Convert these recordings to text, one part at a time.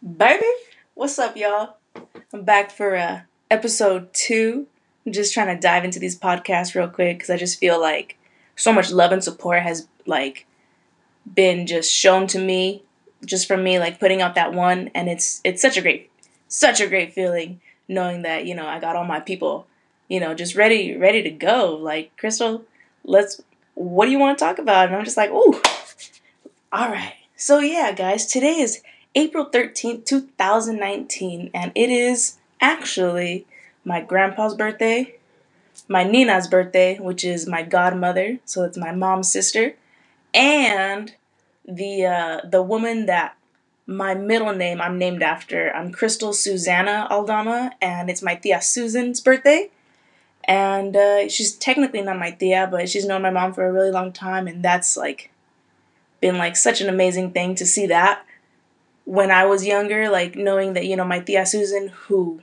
Baby, what's up, y'all? I'm back for uh, episode two. I'm just trying to dive into these podcasts real quick because I just feel like so much love and support has like been just shown to me just from me like putting out that one. And it's it's such a great such a great feeling knowing that you know I got all my people you know just ready ready to go. Like Crystal let's what do you want to talk about? And I'm just like ooh. All right. So yeah guys today is April 13th 2019 and it is actually my grandpa's birthday my Nina's birthday which is my godmother so it's my mom's sister and the uh, the woman that my middle name I'm named after. I'm Crystal Susanna Aldama, and it's my tia Susan's birthday. And uh, she's technically not my tia, but she's known my mom for a really long time, and that's like been like such an amazing thing to see that when I was younger, like knowing that you know my tia Susan, who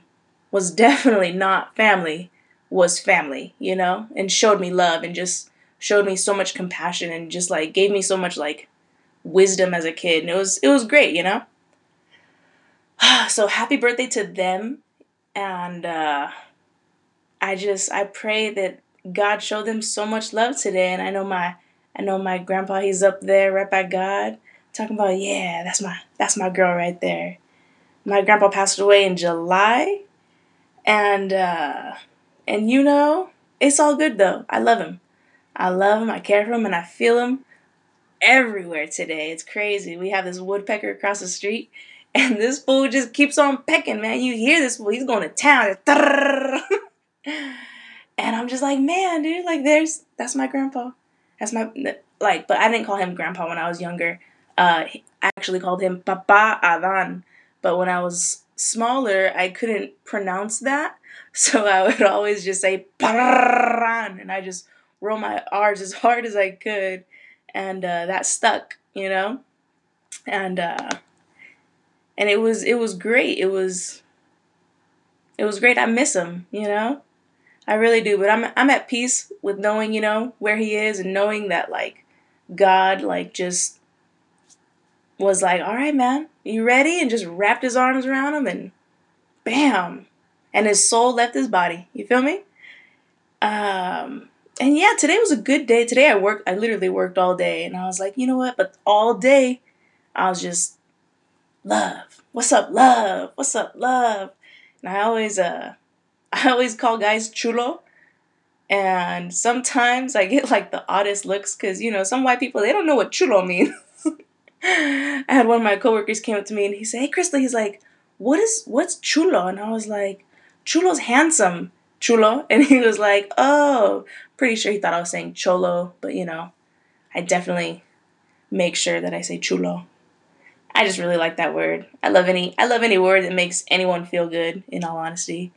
was definitely not family, was family, you know, and showed me love and just showed me so much compassion and just like gave me so much like wisdom as a kid. And it was it was great, you know? so happy birthday to them. And uh I just I pray that God showed them so much love today. And I know my I know my grandpa he's up there right by God talking about yeah, that's my that's my girl right there. My grandpa passed away in July. And uh and you know, it's all good though. I love him. I love him, I care for him, and I feel him everywhere today. It's crazy. We have this woodpecker across the street, and this fool just keeps on pecking, man. You hear this fool, he's going to town. and I'm just like, man, dude, like there's that's my grandpa. That's my like, but I didn't call him grandpa when I was younger. Uh, actually called him Papa Adan. But when I was smaller, I couldn't pronounce that, so I would always just say Paran, and I just roll my R's as hard as I could and uh, that stuck, you know, and uh, and it was it was great. It was it was great. I miss him, you know, I really do. But I'm I'm at peace with knowing, you know, where he is and knowing that like God like just was like, all right, man, you ready? And just wrapped his arms around him and bam, and his soul left his body. You feel me? Um, and yeah, today was a good day. Today I worked, I literally worked all day, and I was like, you know what? But all day, I was just love. What's up, love? What's up, love? And I always, uh, I always call guys chulo, and sometimes I get like the oddest looks because you know some white people they don't know what chulo means. I had one of my coworkers came up to me and he said, "Hey, Crystal," he's like, "What is what's chulo?" And I was like, "Chulo's handsome." chulo. And he was like, oh, pretty sure he thought I was saying cholo, but you know, I definitely make sure that I say chulo. I just really like that word. I love any I love any word that makes anyone feel good, in all honesty.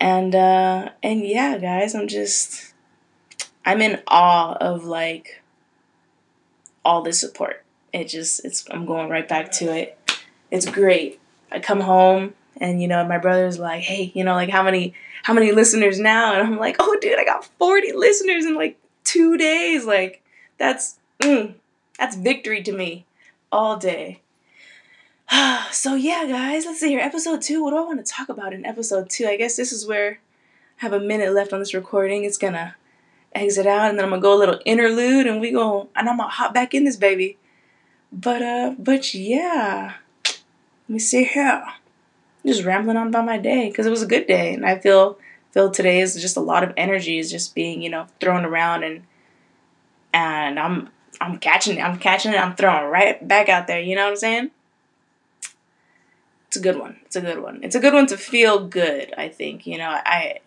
And uh and yeah, guys, I'm just I'm in awe of like all this support. It just it's I'm going right back to it. It's great. I come home and you know my brother's like, "Hey, you know like how many how many listeners now? And I'm like, oh, dude, I got 40 listeners in like two days. Like, that's, mm, that's victory to me all day. so, yeah, guys, let's see here. Episode two. What do I want to talk about in episode two? I guess this is where I have a minute left on this recording. It's going to exit out and then I'm to go a little interlude and we go, and I'm to hop back in this baby. But, uh, but yeah. Let me see here just rambling on about my day because it was a good day, and I feel feel today is just a lot of energy is just being you know thrown around and and I'm I'm catching it, I'm catching it, I'm throwing right back out there. You know what I'm saying? It's a good one. It's a good one. It's a good one to feel good. I think you know I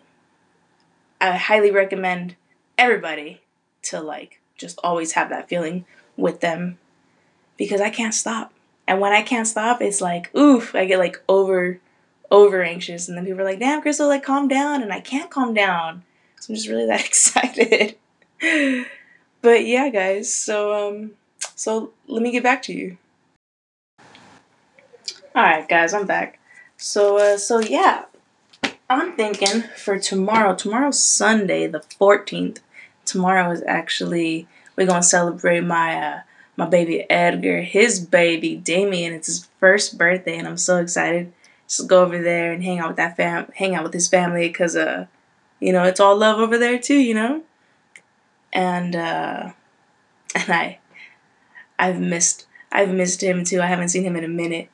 I highly recommend everybody to like just always have that feeling with them because I can't stop. And when I can't stop, it's like, oof, I get like over over anxious. And then people are like, damn, Crystal, like calm down. And I can't calm down. So I'm just really that excited. but yeah, guys, so um so let me get back to you. Alright guys, I'm back. So uh so yeah. I'm thinking for tomorrow, tomorrow's Sunday, the 14th. Tomorrow is actually we're gonna celebrate my uh my baby Edgar, his baby Damien. It's his first birthday, and I'm so excited. Just go over there and hang out with that fam, hang out with his family, cause uh, you know, it's all love over there too, you know. And uh, and I, I've missed, I've missed him too. I haven't seen him in a minute.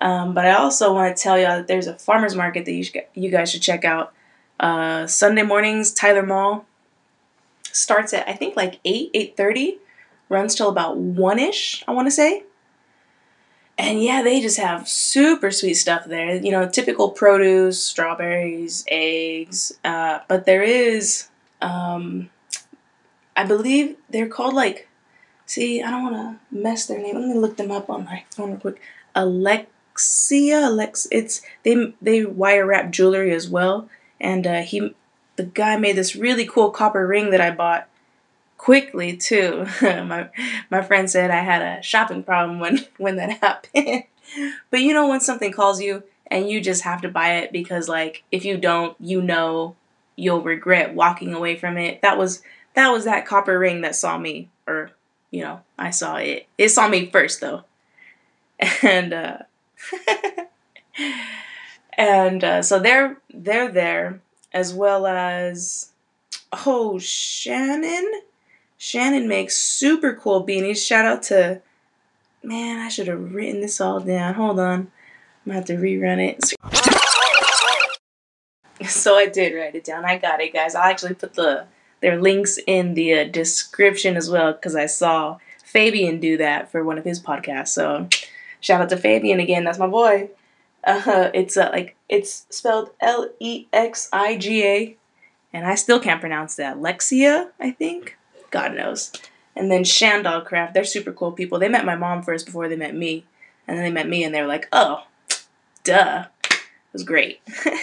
Um, but I also want to tell y'all that there's a farmers market that you, should, you guys should check out. Uh, Sunday mornings, Tyler Mall starts at I think like eight, eight thirty, runs till about one ish. I want to say. And yeah, they just have super sweet stuff there. You know, typical produce, strawberries, eggs. Uh, but there is, um, I believe they're called like. See, I don't want to mess their name. Let me look them up on my phone real quick. Alexia, Alex. It's they they wire wrap jewelry as well, and uh, he, the guy made this really cool copper ring that I bought quickly too. my my friend said I had a shopping problem when when that happened. but you know when something calls you and you just have to buy it because like if you don't, you know you'll regret walking away from it. That was that was that copper ring that saw me or you know, I saw it. It saw me first though. And uh and uh, so they're they're there as well as oh Shannon Shannon makes super cool beanies. Shout out to, man, I should have written this all down. Hold on. I'm going to have to rerun it. So I did write it down. I got it, guys. I'll actually put the their links in the uh, description as well because I saw Fabian do that for one of his podcasts. So shout out to Fabian again. That's my boy. Uh, it's uh, like it's spelled L E X I G A, and I still can't pronounce that. Lexia, I think. God knows. And then Shandog Craft, they're super cool people. They met my mom first before they met me. And then they met me and they were like, oh, duh. It was great.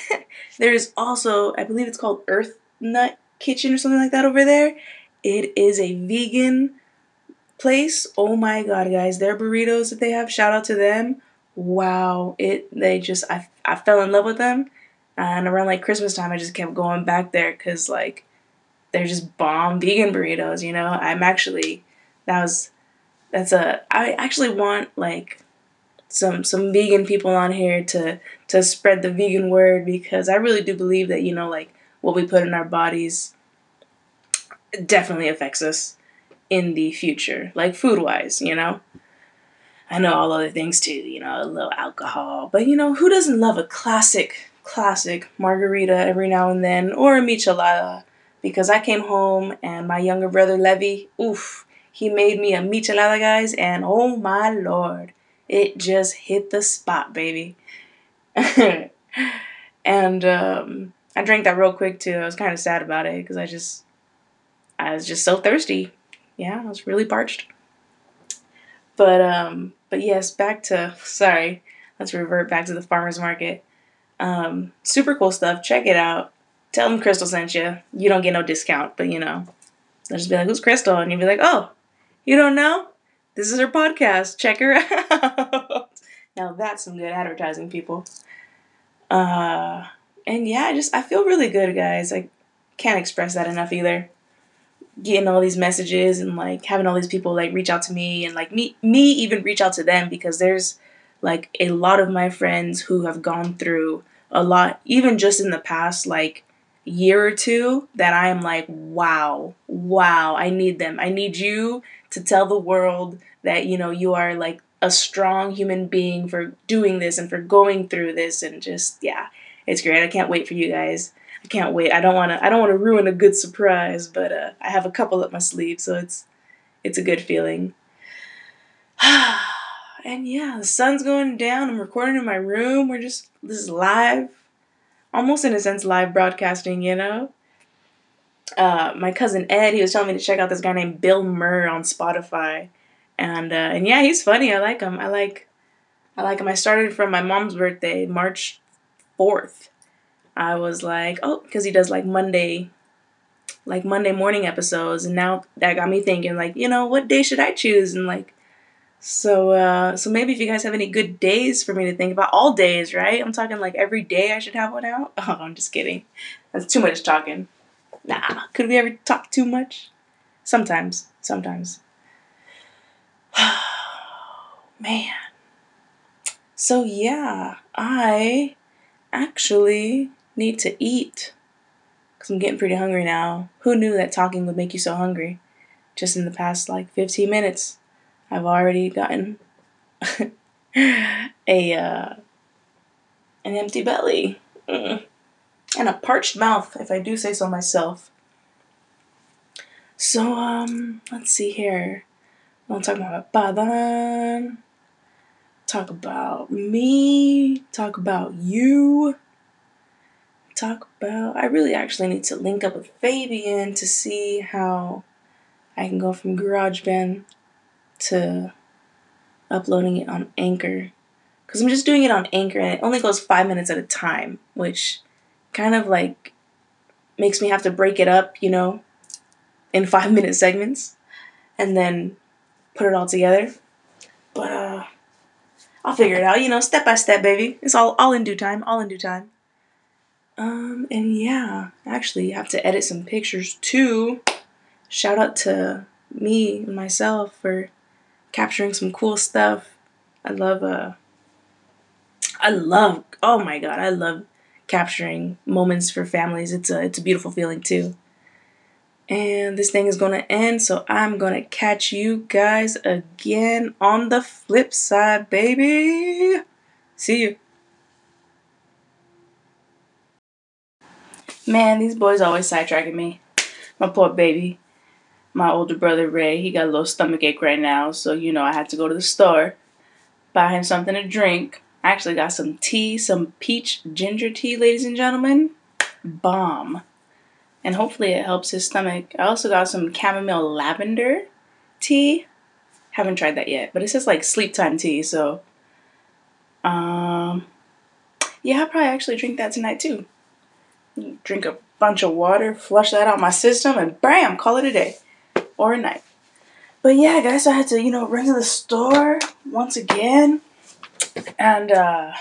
There's also, I believe it's called Earth Nut Kitchen or something like that over there. It is a vegan place. Oh my god, guys, their burritos that they have, shout out to them. Wow, it they just I I fell in love with them. And around like Christmas time, I just kept going back there because like they're just bomb vegan burritos, you know? I'm actually that was that's a I actually want like some some vegan people on here to to spread the vegan word because I really do believe that, you know, like what we put in our bodies definitely affects us in the future, like food wise, you know? I know all other things too, you know, a little alcohol, but you know, who doesn't love a classic, classic margarita every now and then or a michelada? Because I came home and my younger brother Levy, oof, he made me a michelada, guys, and oh my lord, it just hit the spot, baby. and um, I drank that real quick too. I was kind of sad about it because I just, I was just so thirsty. Yeah, I was really parched. But um, but yes, back to sorry. Let's revert back to the farmers market. Um, super cool stuff. Check it out tell them Crystal sent you. You don't get no discount, but you know, they'll just be like, "Who's Crystal?" And you'll be like, "Oh, you don't know? This is her podcast. Check her out." now that's some good advertising, people. Uh, and yeah, I just I feel really good, guys. I can't express that enough either. Getting all these messages and like having all these people like reach out to me and like me me even reach out to them because there's like a lot of my friends who have gone through a lot even just in the past like year or two that I am like, wow, wow, I need them. I need you to tell the world that, you know, you are like a strong human being for doing this and for going through this and just, yeah, it's great. I can't wait for you guys. I can't wait. I don't want to I don't want to ruin a good surprise, but uh, I have a couple up my sleeve, so it's it's a good feeling. and yeah, the sun's going down. I'm recording in my room. We're just this is live almost in a sense live broadcasting, you know. Uh, my cousin Ed, he was telling me to check out this guy named Bill Burr on Spotify, and uh, and yeah, he's funny. I like him. I like, I like him. I started from my mom's birthday, March fourth. I was like, oh, because he does like Monday, like Monday morning episodes, and now that got me thinking, like, you know, what day should I choose? And like, so uh, so maybe if you guys have any good days for me to think about, all days, right? I'm talking like every day I should have one out. Oh, I'm just kidding. That's too much talking. Nah, could we ever talk too much? Sometimes, sometimes. Man. So, yeah, I actually need to eat because I'm getting pretty hungry now. Who knew that talking would make you so hungry? Just in the past like 15 minutes, I've already gotten a uh, an empty belly and a parched mouth, if I do say so myself. So um, let's see here. I want talk about Badan. Talk about me. Talk about you talk about. I really actually need to link up with Fabian to see how I can go from GarageBand to uploading it on Anchor. Because I'm just doing it on Anchor and it only goes five minutes at a time, which kind of like makes me have to break it up, you know, in five minute segments and then put it all together. But uh I'll figure it out, you know, step by step, baby. It's all all in due time, all in due time. Um, and yeah, actually, have to edit some pictures too. Shout out to me and myself for capturing some cool stuff. I love, uh, I love, oh my god, I love capturing moments for families. It's a, it's a beautiful feeling too. And this thing is going to end, so I'm going to catch you guys again on the flip side, baby. See you. Man, these boys always sidetracking me. My poor baby. My older brother Ray, he got a little stomach ache right now, so you know I had to go to the store, buy him something to drink. I actually got some tea, some peach ginger tea, ladies and gentlemen. Bomb. And hopefully it helps his stomach. I also got some chamomile lavender tea. Haven't tried that yet, but it says like sleep time tea, so um yeah, I'll probably actually drink that tonight too drink a bunch of water, flush that out my system, and bam, call it a day or a night. But yeah, guys, I had to, you know, run to the store once again. And uh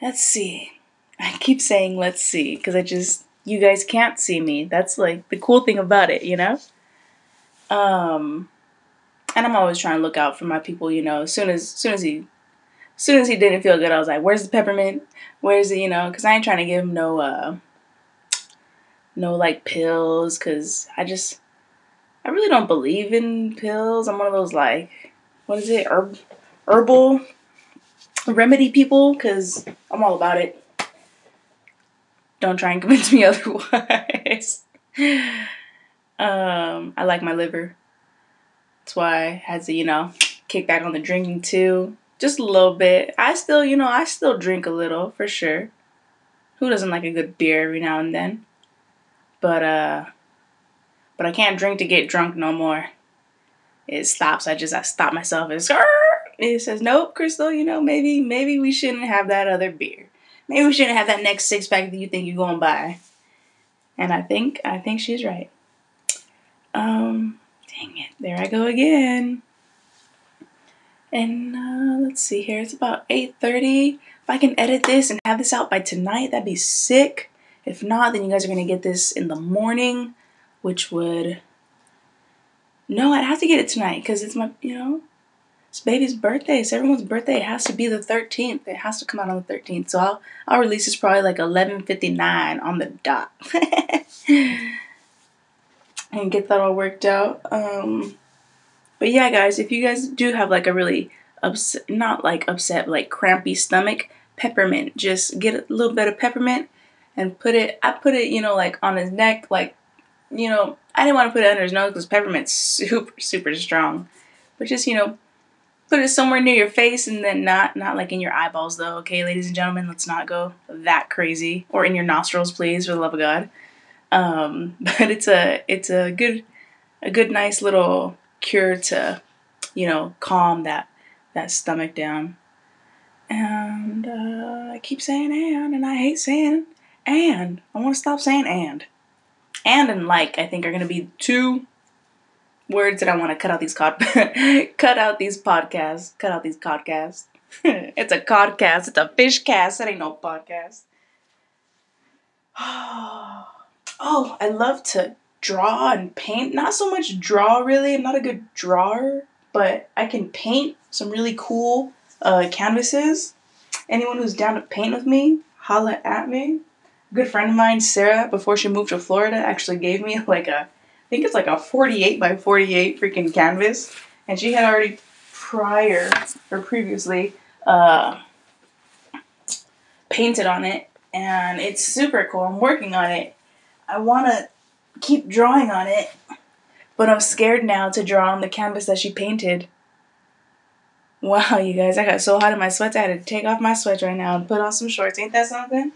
let's see. I keep saying let's see because I just you guys can't see me. That's like the cool thing about it, you know? Um and I'm always trying to look out for my people, you know, as soon as, as soon as he as soon as he didn't feel good, I was like, "Where's the peppermint? Where's the you know?" Because I ain't trying to give him no uh, no like pills. Because I just I really don't believe in pills. I'm one of those like what is it herb herbal remedy people. Because I'm all about it. Don't try and convince me otherwise. um, I like my liver. That's why I had to, you know, kick back on the drinking too just a little bit. I still, you know, I still drink a little for sure. Who doesn't like a good beer every now and then? But uh but I can't drink to get drunk no more. It stops. I just I stop myself and it says, Nope, Crystal, you know, maybe maybe we shouldn't have that other beer. Maybe we shouldn't have that next six pack that you think you're gonna buy. And I think I think she's right. Um dang it, there I go again. And uh, let's see here, it's about 8.30. If I can edit this and have this out by tonight, that'd be sick. If not, then you guys are to get this in the morning, which would... No, I'd have to get it tonight because it's my, you know, it's baby's birthday. It's everyone's birthday. It has to be the 13th. It has to come out on the 13th. So I'll, I'll release this probably like 11.59 on the dot. and get that all worked out. Um, but yeah, guys, if you guys do have like a really upset, not like upset, like crampy stomach, peppermint. Just get a little bit of peppermint and put it. I put it, you know, like on his neck, like, you know, I didn't want to put it under his nose because peppermint's super, super strong. But just, you know, put it somewhere near your face and then not not like in your eyeballs though okay ladies and gentlemen let's not go that crazy or in your nostrils please for the love of god um, but it's a it's a good a good nice little cure to, you know, calm that that stomach down. And uh, I keep saying and, and I hate saying and. I want to stop saying and. And and like I think are gonna be two words that I want to cut out these cod cut out these podcasts. Cut out these podcasts. it's a podcast. It's a fish cast. It ain't no podcast. Oh, I love to draw and paint. Not so much draw, really. I'm not a good drawer. but I can paint some really cool uh, canvases. Anyone who's down to paint with me, holla at me. Good friend of mine, Sarah, before she moved to Florida, actually gave me like a, I think it's like a 48 by 48 freaking canvas. And she had already prior or previously uh, painted on it. And it's super cool. I'm working on it. I want to keep drawing on it, but I'm scared now to draw on the canvas that she painted Wow, you guys, I got so hot in my sweats, I had to take off my sweats right now and put on some shorts. Ain't that something?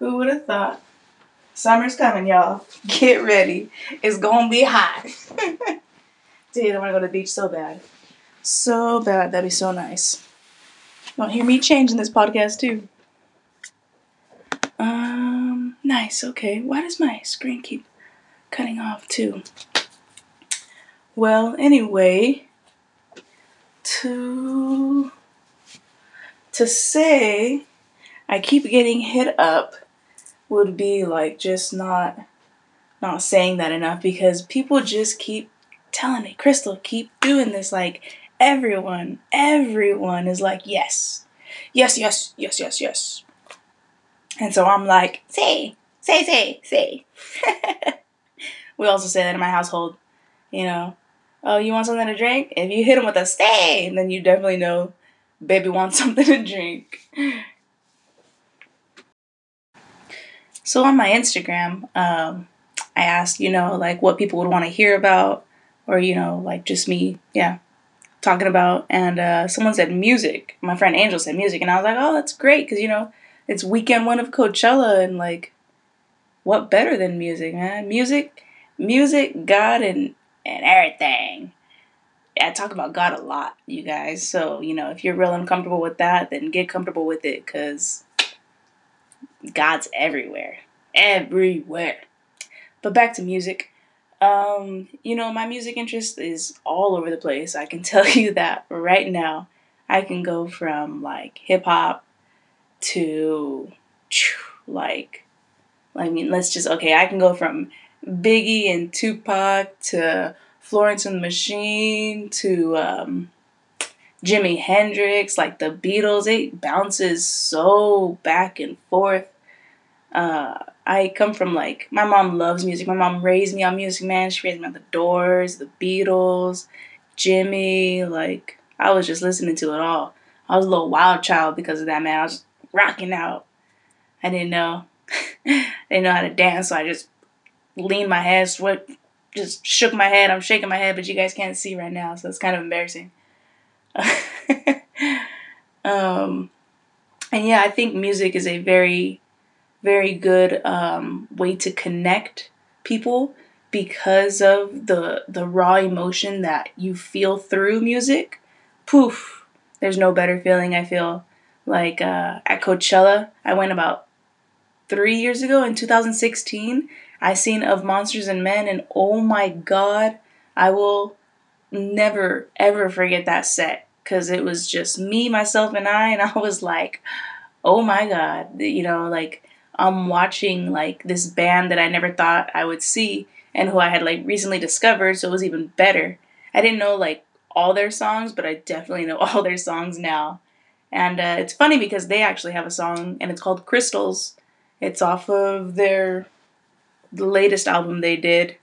Who would have thought? Summer's coming, y'all. Get ready. It's gonna be hot. Dude, I wanna go to the beach so bad. So bad. That'd be so nice. Don't hear me changing this podcast too. Um, nice. Okay. Why does my screen keep cutting off too? Well, anyway, to to say I keep getting hit up would be like just not not saying that enough because people just keep telling me, Crystal, keep doing this. Like everyone, everyone is like, yes, yes, yes, yes, yes, yes. And so I'm like, say, say, say, say. we also say that in my household, you know, oh, you want something to drink? If you hit him with a stay, then you definitely know baby wants something to drink. So on my Instagram, um, I asked, you know, like what people would want to hear about, or you know, like just me, yeah, talking about. And uh, someone said music. My friend Angel said music, and I was like, oh, that's great, because you know, it's weekend one of Coachella, and like, what better than music, man? Music, music, God, and and everything. I talk about God a lot, you guys. So, you know, if you're real uncomfortable with that, then get comfortable with it because God's everywhere. Everywhere. But back to music. Um, you know, my music interest is all over the place. I can tell you that right now. I can go from like hip hop to like I mean, let's just okay, I can go from Biggie and Tupac to Florence and the Machine to um, Jimi Hendrix, like the Beatles. It bounces so back and forth. Uh, I come from like my mom loves music. My mom raised me on music, man. She raised me on the Doors, the Beatles, Jimmy. Like I was just listening to it all. I was a little wild child because of that, man. I was rocking out. I didn't know. I didn't know how to dance, so I just leaned my head, sweat, just shook my head. I'm shaking my head, but you guys can't see right now, so it's kind of embarrassing. um, and yeah, I think music is a very, very good um, way to connect people because of the the raw emotion that you feel through music. Poof, there's no better feeling. I feel like uh, at Coachella, I went about three years ago in 2016 I seen of Monsters and Men, and oh my god, I will never ever forget that set because it was just me, myself, and I, and I was like, oh my god, you know, like I'm watching like this band that I never thought I would see and who I had like recently discovered, so it was even better. I didn't know like all their songs, but I definitely know all their songs now. And uh, it's funny because they actually have a song and it's called Crystals. It's off of their the latest album they did.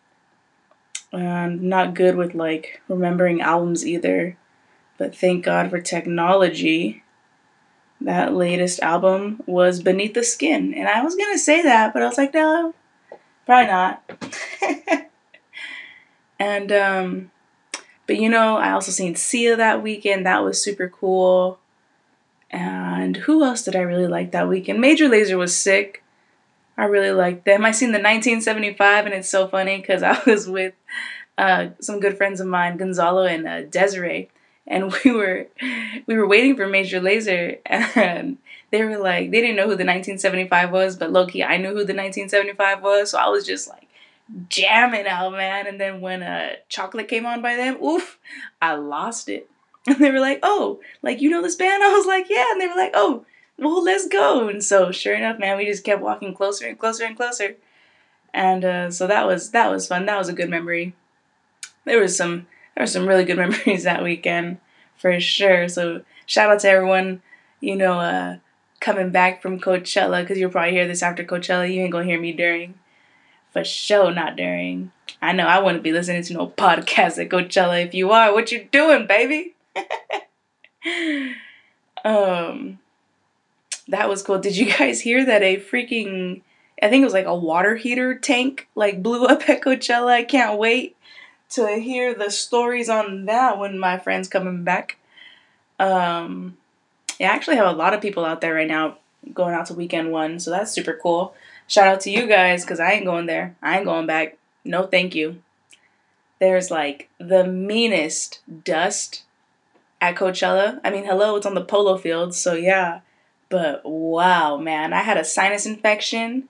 And not good with like remembering albums either. But thank God for technology. That latest album was Beneath the Skin. And I was to say that, but I was like, no, probably not. and, um, but you know, I also seen Sia that weekend. That was super cool. And who else did I really like that weekend? Major Lazer was sick. I really like them. I seen the 1975, and it's so funny because I was with uh, some good friends of mine, Gonzalo and uh, Desiree, and we were we were waiting for Major Lazer, and they were like they didn't know who the 1975 was, but Loki, I knew who the 1975 was, so I was just like jamming out, man. And then when uh, Chocolate came on by them, oof, I lost it. And they were like, "Oh, like you know this band?" I was like, "Yeah," and they were like, "Oh." Well, let's go. And so, sure enough, man, we just kept walking closer and closer and closer. And uh, so that was that was fun. That was a good memory. There was some there were some really good memories that weekend for sure. So shout out to everyone, you know, uh, coming back from Coachella because you'll probably hear this after Coachella. You ain't gonna hear me during, for sure, not during. I know I wouldn't be listening to no podcast at Coachella. If you are, what you doing, baby? um, that was cool. Did you guys hear that a freaking I think it was like a water heater tank like blew up at Coachella. I can't wait to hear the stories on that when my friend's coming back. Um, I actually have a lot of people out there right now going out to weekend one, so that's super cool. Shout out to you guys because I ain't going there. I ain't going back. No, thank you. There's like the meanest dust at Coachella. I mean, hello, it's on the polo field, so yeah. But wow, man, I had a sinus infection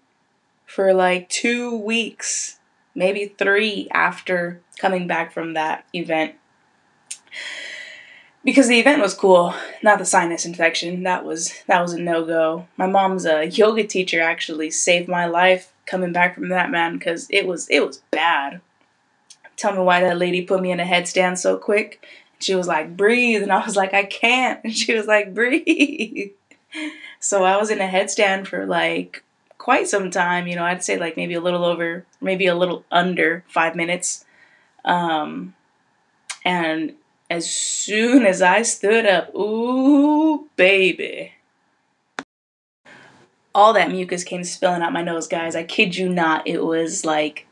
for like two weeks, maybe three after coming back from that event. Because the event was cool, not the sinus infection. That was that was a no go. My mom's a yoga teacher actually saved my life coming back from that man because it was it was bad. Tell me why that lady put me in a headstand so quick. She was like, breathe. And I was like, I can't. And she was like, breathe. So I was in a headstand for like quite some time. You know, I'd say like maybe a little over, maybe a little under five minutes. Um, and as soon as I stood up, ooh, baby. All that mucus came spilling out my nose, guys. I kid you not. It was like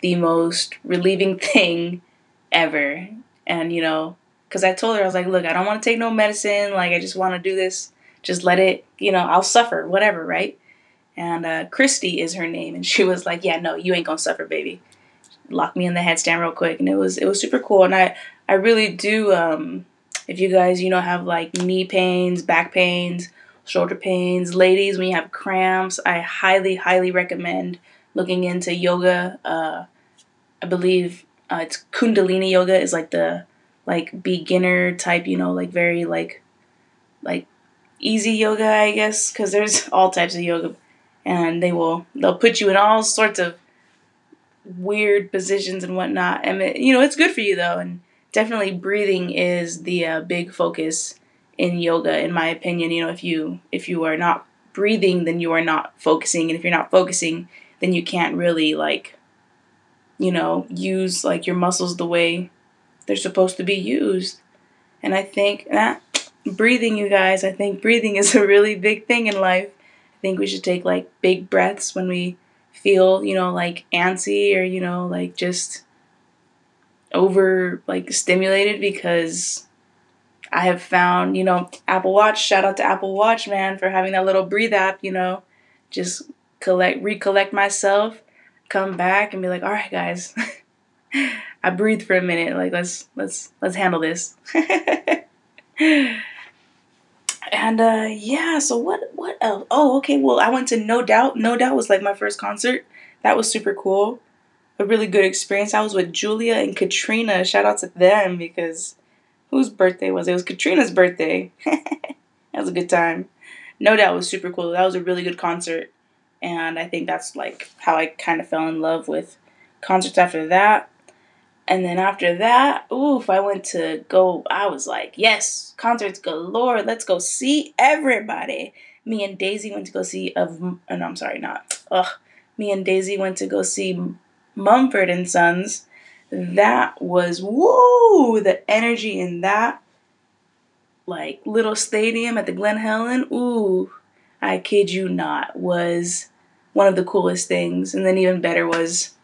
the most relieving thing ever. And, you know, because I told her, I was like, look, I don't want to take no medicine. Like, I just want to do this. Just let it, you know, I'll suffer, whatever, right? And uh, Christy is her name, and she was like, "Yeah, no, you ain't gonna suffer, baby." Lock me in the headstand real quick, and it was it was super cool. And I I really do. Um, if you guys you know have like knee pains, back pains, shoulder pains, ladies when you have cramps, I highly highly recommend looking into yoga. Uh, I believe uh, it's Kundalini yoga is like the like beginner type, you know, like very like like easy yoga, I guess, because there's all types of yoga and they will they'll put you in all sorts of weird positions and whatnot. And it, you know, it's good for you though, and definitely breathing is the uh, big focus in yoga, in my opinion. You know, if you if you are not breathing, then you are not focusing, and if you're not focusing, then you can't really like, you know, use like your muscles the way they're supposed to be used. And I think that breathing, you guys, I think breathing is a really big thing in life I think we should take like big breaths when we feel, you know, like antsy or, you know, like just over like stimulated because I have found, you know, Apple Watch, shout out to Apple Watch, man, for having that little breathe app, you know, just collect, recollect myself, come back and be like, all right, guys, I breathe for a minute. Like, let's, let's, let's handle this. and uh yeah so what what else oh okay well i went to no doubt. No doubt was like my first concert. That was super cool. A really good experience. I was with julia and katrina. Shout out to them because whose birthday was it? It was katrina's birthday. That was a good time. No doubt was super cool. That was a really good concert. And i think that's like how i kind of fell in love with concerts after that and then after that, oof, I went to go. I was like, yes, concerts galore. Let's go see everybody. Me and Daisy went to go see of. Oh, no, I'm sorry, not. Ugh. Me and Daisy went to go see Mumford and Sons. That was woo. The energy in that like little stadium at the Glen Helen. Ooh, I kid you not, was one of the coolest things. And then even better was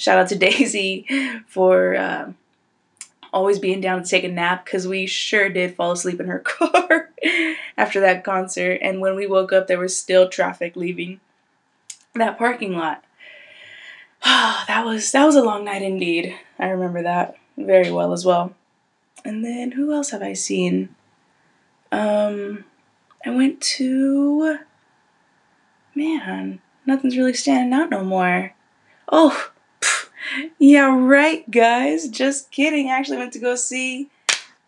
shout out to Daisy for uh, always being down to take a nap because we sure did fall asleep in her car after that concert. And when we woke up, there was still traffic leaving that parking lot. that was that was a long night indeed. I remember that very well as well. And then who else have I seen? Um, I went to man, nothing's really standing out no more. Oh, yeah, right, guys. Just kidding. I actually went to go see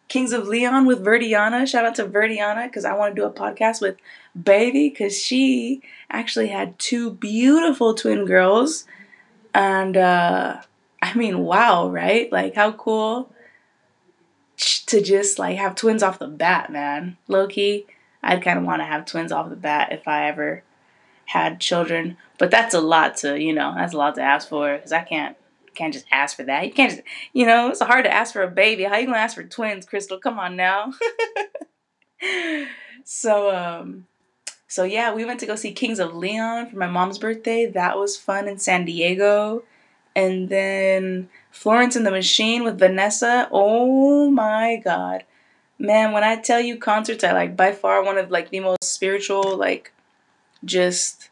Kings of Leon with Verdiana. Shout out to Verdiana because I want to do a podcast with Baby because she actually had two beautiful twin girls. And uh, I mean, wow, right? Like, how cool to just like have twins off the bat, man. Low key, I'd kind of want to have twins off the bat if I ever had children. But that's a lot to, you know, that's a lot to ask for because I can't can't just ask for that. You can't just, you know, it's hard to ask for a baby. How you gonna ask for twins, Crystal? Come on now. so um so yeah, we went to go see Kings of Leon for my mom's birthday. That was fun in San Diego. And then Florence and the Machine with Vanessa. Oh my god. Man, when I tell you concerts I like by far one of like the most spiritual like just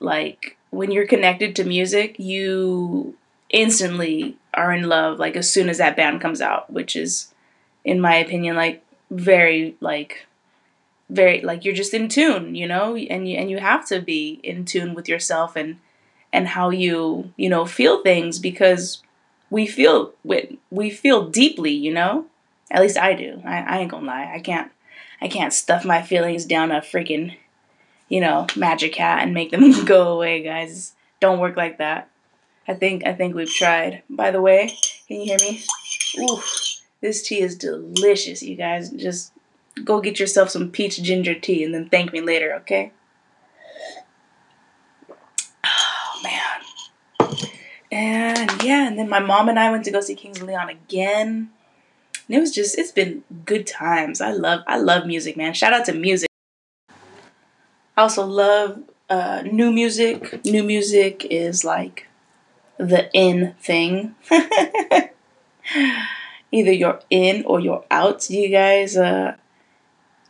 like when you're connected to music, you instantly are in love like as soon as that band comes out, which is in my opinion like very like very like you're just in tune, you know, and you and you have to be in tune with yourself and and how you you know feel things because we feel we, we feel deeply, you know. At least I do. I, I ain't gonna lie. I can't I can't stuff my feelings down a freaking you know magic hat and make them go away, guys. Don't work like that. I think I think we've tried. By the way, can you hear me? Ooh, this tea is delicious, you guys. Just go get yourself some peach ginger tea and then thank me later, okay? Oh man. And yeah, and then my mom and I went to go see Kings of Leon again. And it was just it's been good times. I love I love music, man. Shout out to music. I also love uh, new music. New music is like the in thing. Either you're in or you're out. You guys uh,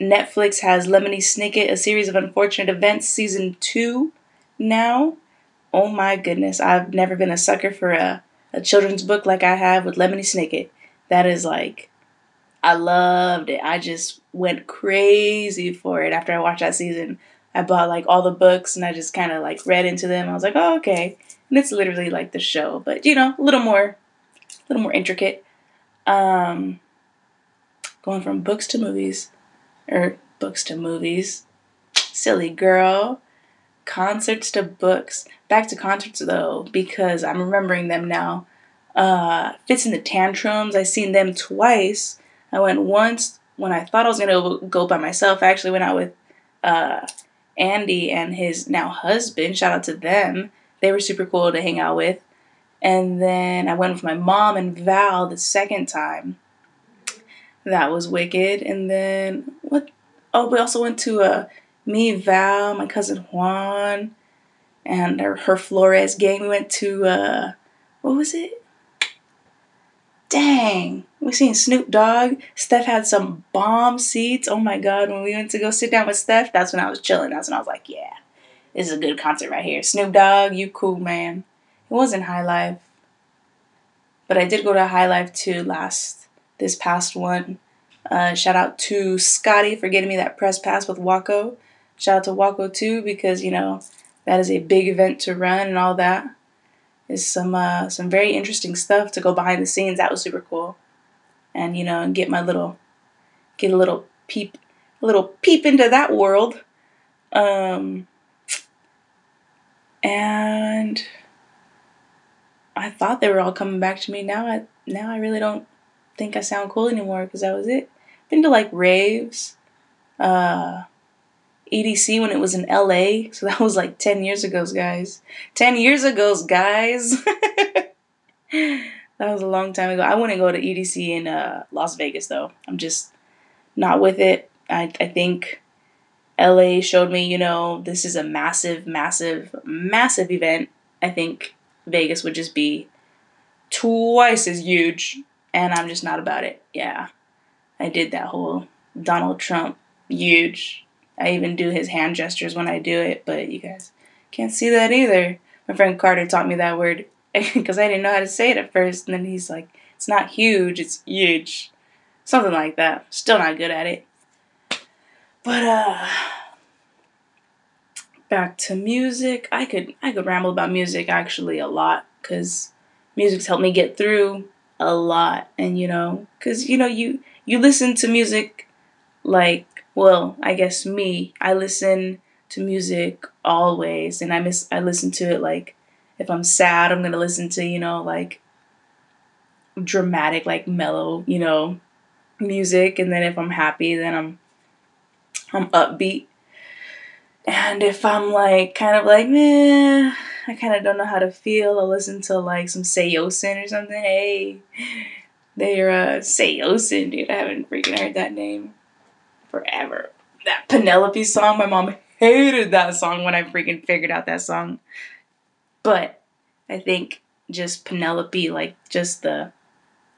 Netflix has Lemony Snicket, A Series of Unfortunate Events, Season 2 now. Oh my goodness, I've never been a sucker for a, a children's book like I have with Lemony Snicket. That is like, I loved it. I just went crazy for it after I watched that season. I bought like all the books and I just kind of like read into them. I was like, oh, okay. And it's literally like the show, but you know, a little more, a little more intricate. Um, going from books to movies or books to movies. Silly girl. Concerts to books. Back to concerts though, because I'm remembering them now. Uh, Fitz and the Tantrums. I seen them twice. I went once when I thought I was gonna go by myself. I actually went out with uh, Andy and his now husband. Shout out to them. They were super cool to hang out with. And then I went with my mom and Val the second time. That was wicked. And then what? Oh, we also went to uh, me, Val, my cousin Juan, and her, her Flores gang. We went to uh, what was it? Dang, we seen Snoop Dogg. Steph had some bomb seats. Oh my god, when we went to go sit down with Steph, that's when I was chilling. That's when I was like, yeah, this is a good concert right here. Snoop Dogg, you cool man. It wasn't High Life, but I did go to High Life too last this past one. Uh, shout out to Scotty for getting me that press pass with Waco. Shout out to Waco too because you know that is a big event to run and all that. Is some uh, some very interesting stuff to go behind the scenes. That was super cool, and you know and get my little get a little peep a little peep into that world. Um, and I thought they were all coming back to me. Now I now I really don't think I sound cool anymore because that was it. Been to like raves, uh, EDC when it was in LA. So that was like 10 years ago, guys. 10 years ago, guys. that was a long time ago. I wouldn't go to EDC in uh, Las Vegas though. I'm just not with it. I, I think LA showed me, you know, this is a massive, massive, massive event. I think Vegas would just be twice as huge and I'm just not about it. Yeah. I did that whole Donald Trump huge. I even do his hand gestures when I do it, but you guys can't see that either. My friend Carter taught me that word because I didn't know how to say it at first, and then he's like, "It's not huge, it's huge," something like that. Still not good at it. But uh, back to music. I could I could ramble about music actually a lot because music's helped me get through a lot and you know because you know you you listen to music like well i guess me i listen to music always and i miss i listen to it like if i'm sad i'm gonna listen to you know like dramatic like mellow you know music, and then if I'm happy, then I'm I'm upbeat. And if I'm like kind of like meh, I kind of don't know how to feel, I'll listen to like some Saosin or something. Hey, they're uh, Saosin, dude. I haven't freaking heard that name forever. That Penelope song, my mom hated that song when I freaking figured out that song. But I think just Penelope, like just the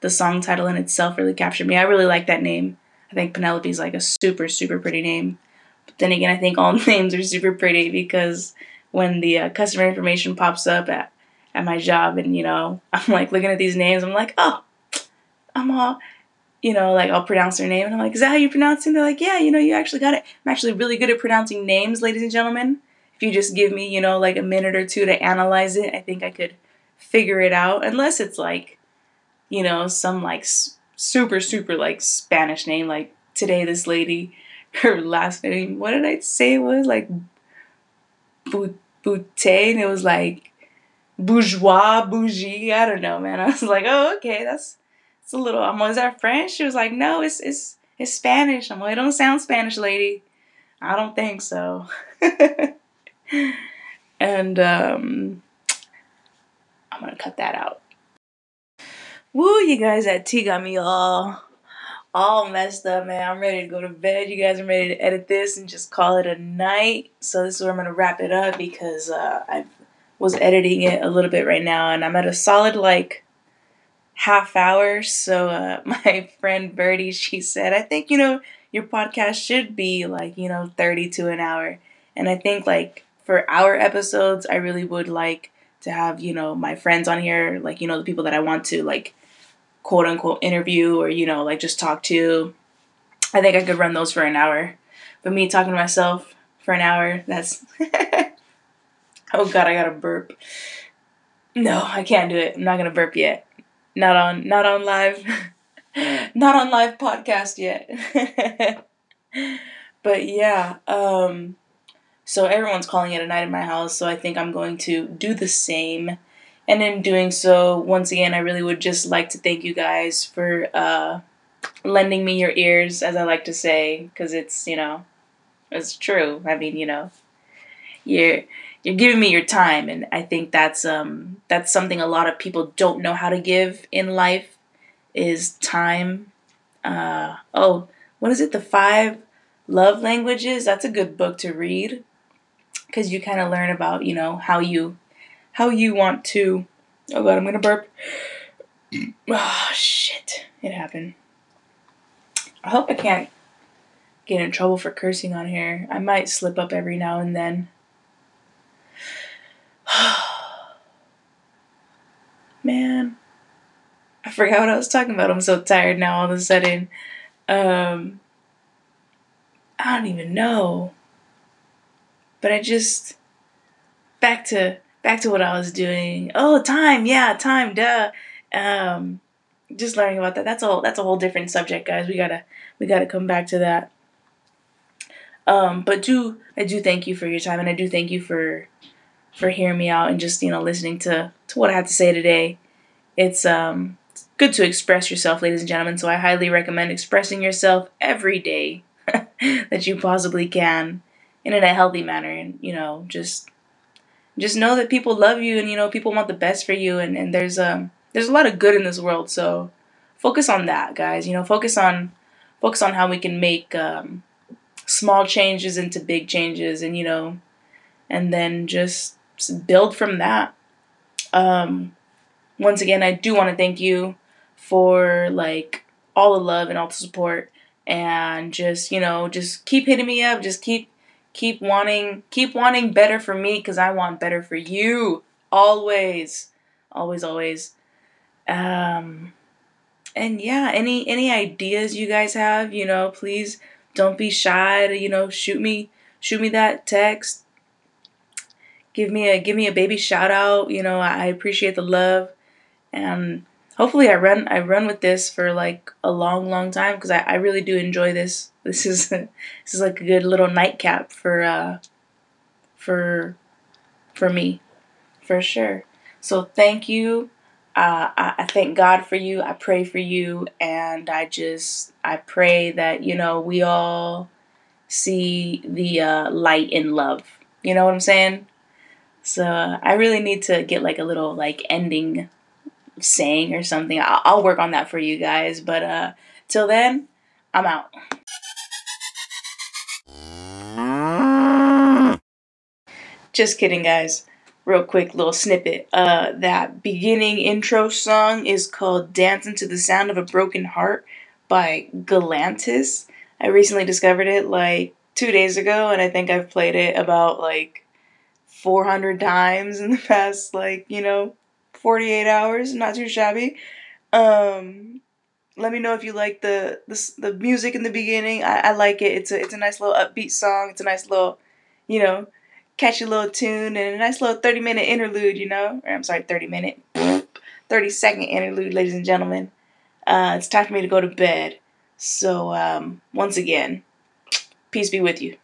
the song title in itself really captured me. I really like that name. I think Penelope's like a super, super pretty name. But then again, I think all names are super pretty because when the uh, customer information pops up at, at my job and, you know, I'm like looking at these names, I'm like, oh, I'm all, you know, like I'll pronounce their name and I'm like, is that how you pronounce it? They're like, yeah, you know, you actually got it. I'm actually really good at pronouncing names, ladies and gentlemen. If you just give me, you know, like a minute or two to analyze it, I think I could figure it out. Unless it's like, you know, some like super, super like Spanish name. Like today, this lady, her last name, what did I say it was? Like Boutte, and it was like bourgeois, bougie. I don't know, man. I was like, oh, okay, that's it's a little. I'm like, is that French? She was like, no, it's it's it's Spanish. I'm like, it don't sound Spanish, lady. I don't think so. and um, I'm gonna cut that out. Woo, you guys, that tea got me all all messed up, man. I'm ready to go to bed. You guys are ready to edit this and just call it a night. So this is where I'm gonna wrap it up because uh, I was editing it a little bit right now, and I'm at a solid like half hour. So uh, my friend Birdie, she said, I think you know your podcast should be like you know 30 to an hour, and I think like for our episodes, I really would like to have you know my friends on here, like you know the people that I want to like quote unquote interview or, you know, like just talk to. I think I could run those for an hour. But me talking to myself for an hour, that's. oh god, I gotta burp. No, I can't do it. I'm not gonna burp yet. Not on not on live not on live podcast yet. but yeah, um so everyone's calling it a night in my house, so I think I'm going to do the same. And in doing so, once again, I really would just like to thank you guys for uh, lending me your ears, as I like to say, because it's, you know, it's true. I mean, you know, you're you're giving me your time, and I think that's um that's something a lot of people don't know how to give in life is time. Uh, oh, what is it? The five love languages. That's a good book to read because you kind of learn about you know how you how you want to. Oh god, I'm gonna burp. Oh shit, it happened. I hope I can't get in trouble for cursing on here. I might slip up every now and then. Man, I forgot what I was talking about. I'm so tired now all of a sudden. Um, I don't even know. But I just back to back to what I was doing. Oh, time, yeah, time, duh. Um, just learning about that. That's all. That's a whole different subject, guys. We gotta we gotta come back to that. Um, but do I do thank you for your time, and I do thank you for for hearing me out and just you know listening to to what I have to say today. It's um good to express yourself, ladies and gentlemen. So I highly recommend expressing yourself every day that you possibly can, and in a healthy manner, and you know just just know that people love you and you know people want the best for you and, and there's um there's a lot of good in this world so focus on that guys you know focus on focus on how we can make um, small changes into big changes and you know and then just build from that. Um once again i do want to thank you for like all the love and all the support and just you know just keep hitting me up just keep keep wanting keep wanting better for me because I want better for you. Always always always. Um and yeah any any ideas you guys have you know please don't be shy to you know shoot me shoot me that text give me a give me a baby shout out you know I appreciate the love and hopefully I run I run with this for like a long long time because I, I really do enjoy this this is this is like a good little nightcap for uh for for me for sure so thank you uh, I, thank God for you. I pray for you, and I just I pray that you know we all see the uh, light in love. You know what I'm saying? So I really need to get like a little like ending saying or something. I'll, I'll work on that for you guys. But uh, till then, I'm out. Just kidding, guys. Real quick little snippet. Uh, that beginning intro song is called "Dancing to the Sound of a Broken Heart" by Galantis. I recently discovered it like two days ago, and I think I've played it about like 400 times in the past, like, you know, 48 hours. Not too shabby. Um, let me know if you like the the, the music in the beginning. I, I like it. It's a it's a nice little upbeat song. It's a nice little, you know, catchy little tune and a nice little 30 minute interlude, you know? Or I'm sorry, 30 minute, 30 second interlude, ladies and gentlemen. Uh, it's time for me to go to bed. So, um, once again, peace be with you.